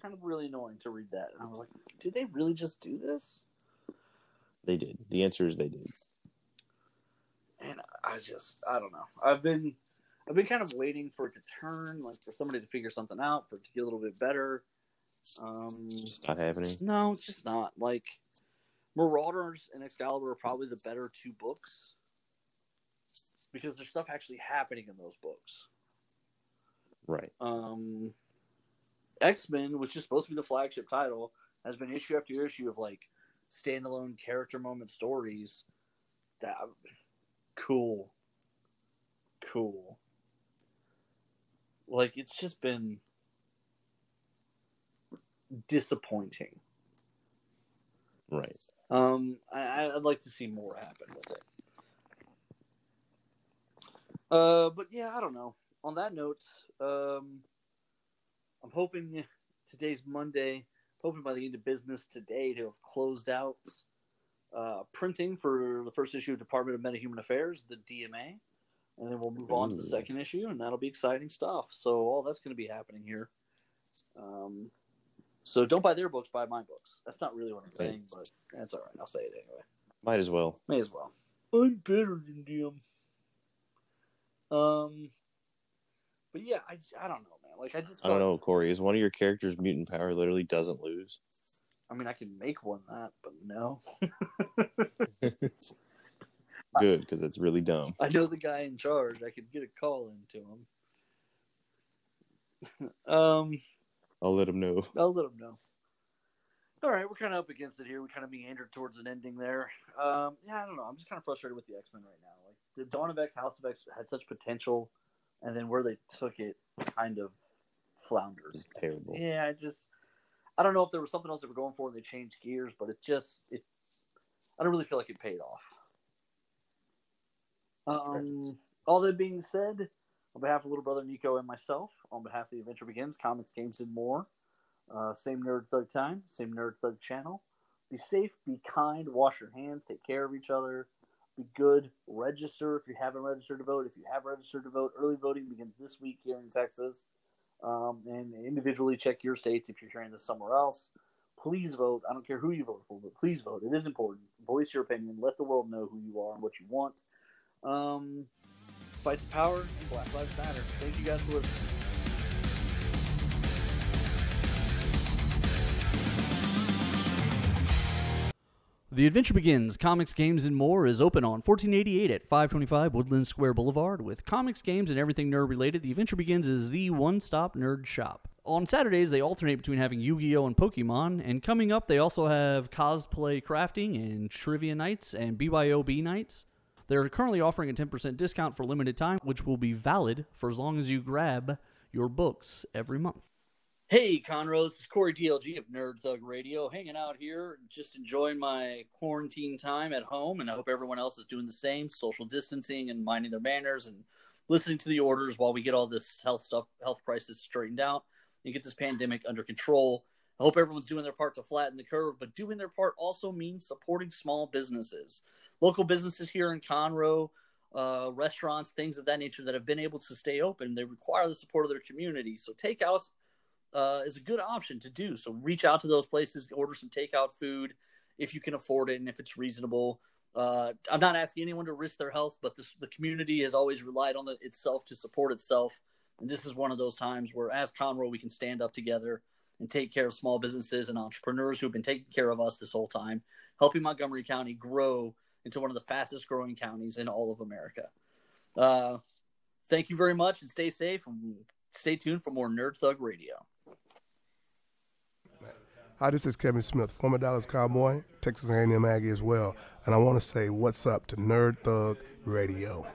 Speaker 1: kind of really annoying to read that and i was like did they really just do this
Speaker 2: They did. The answer is they did.
Speaker 1: and i just i don't know i've been i've been kind of waiting for it to turn like for somebody to figure something out for it to get a little bit better um
Speaker 2: It's just not happening.
Speaker 1: no it's just not like marauders and excalibur are probably the better two books because there's stuff actually happening in those books
Speaker 2: Right.
Speaker 1: um, X Men, which is supposed to be the flagship title, has been issue after issue of like standalone character moment stories. That cool, cool. Like it's just been disappointing.
Speaker 2: Right.
Speaker 1: Um, I, I'd like to see more happen with it. Uh, but yeah, I don't know. On that note, um, I'm hoping today's Monday. Hoping by the end of business today to have closed out uh, printing for the first issue of Department of Metahuman Affairs, the DMA, and then we'll move on to the second issue, and that'll be exciting stuff. So all that's going to be happening here. Um, so don't buy their books, buy my books. That's not really what I'm saying, but that's all right. I'll say it anyway.
Speaker 2: Might as well.
Speaker 1: May as well. I'm better than them. Um, but yeah, I, I don't know, man. Like I just
Speaker 2: I don't know, Corey. Is one of your characters mutant power literally doesn't lose?
Speaker 1: I mean, I can make one that, but no.
Speaker 2: Good, because it's really dumb.
Speaker 1: I know the guy in charge. I could get a call into him. um,
Speaker 2: I'll let him know.
Speaker 1: I'll let him know. All right, we're kind of up against it here. We kind of meandered towards an ending there. Um, yeah, I don't know. I'm just kind of frustrated with the X Men right now. Like the Dawn of X, House of X had such potential, and then where they took it kind of floundered.
Speaker 2: It's terrible.
Speaker 1: Yeah, I just I don't know if there was something else they were going for and they changed gears, but it just it
Speaker 2: I don't really feel like it paid off. Um, all that being said, on behalf of little brother Nico and myself, on behalf of the Adventure Begins, Comics, Games, and more, uh, same Nerd Thug time, same Nerd Thug channel. Be safe, be kind, wash your hands, take care of each other, be good. Register if you haven't registered to vote. If you have registered to vote, early voting begins this week here in Texas. Um, and individually check your states if you're hearing this somewhere else. Please vote. I don't care who you vote for, but please vote. It is important. Voice your opinion. Let the world know who you are and what you want. Um, fight the power and Black Lives Matter. Thank you guys for listening.
Speaker 1: The Adventure Begins Comics, Games, and More is open on 1488 at 525 Woodland Square Boulevard. With comics, games, and everything nerd related, The Adventure Begins is the one stop nerd shop. On Saturdays, they alternate between having Yu Gi Oh! and Pokemon, and coming up, they also have cosplay crafting and trivia nights and BYOB nights. They're currently offering a 10% discount for limited time, which will be valid for as long as you grab your books every month. Hey, Conroe, this is Corey DLG of Nerd Thug Radio, hanging out here, just enjoying my quarantine time at home, and I hope everyone else is doing the same, social distancing and minding their manners and listening to the orders while we get all this health stuff, health crisis straightened out and get this pandemic under control. I hope everyone's doing their part to flatten the curve, but doing their part also means supporting small businesses, local businesses here in Conroe, uh, restaurants, things of that nature that have been able to stay open. They require the support of their community. So takeouts uh, is a good option to do. So reach out to those places, order some takeout food if you can afford it and if it's reasonable. Uh, I'm not asking anyone to risk their health, but this, the community has always relied on the, itself to support itself. And this is one of those times where, as Conroe, we can stand up together and take care of small businesses and entrepreneurs who've been taking care of us this whole time, helping Montgomery County grow into one of the fastest growing counties in all of America. Uh, thank you very much and stay safe and stay tuned for more Nerd Thug Radio.
Speaker 4: Hi, this is Kevin Smith, former Dallas Cowboy, Texas A&M Aggie as well, and I want to say what's up to Nerd Thug Radio.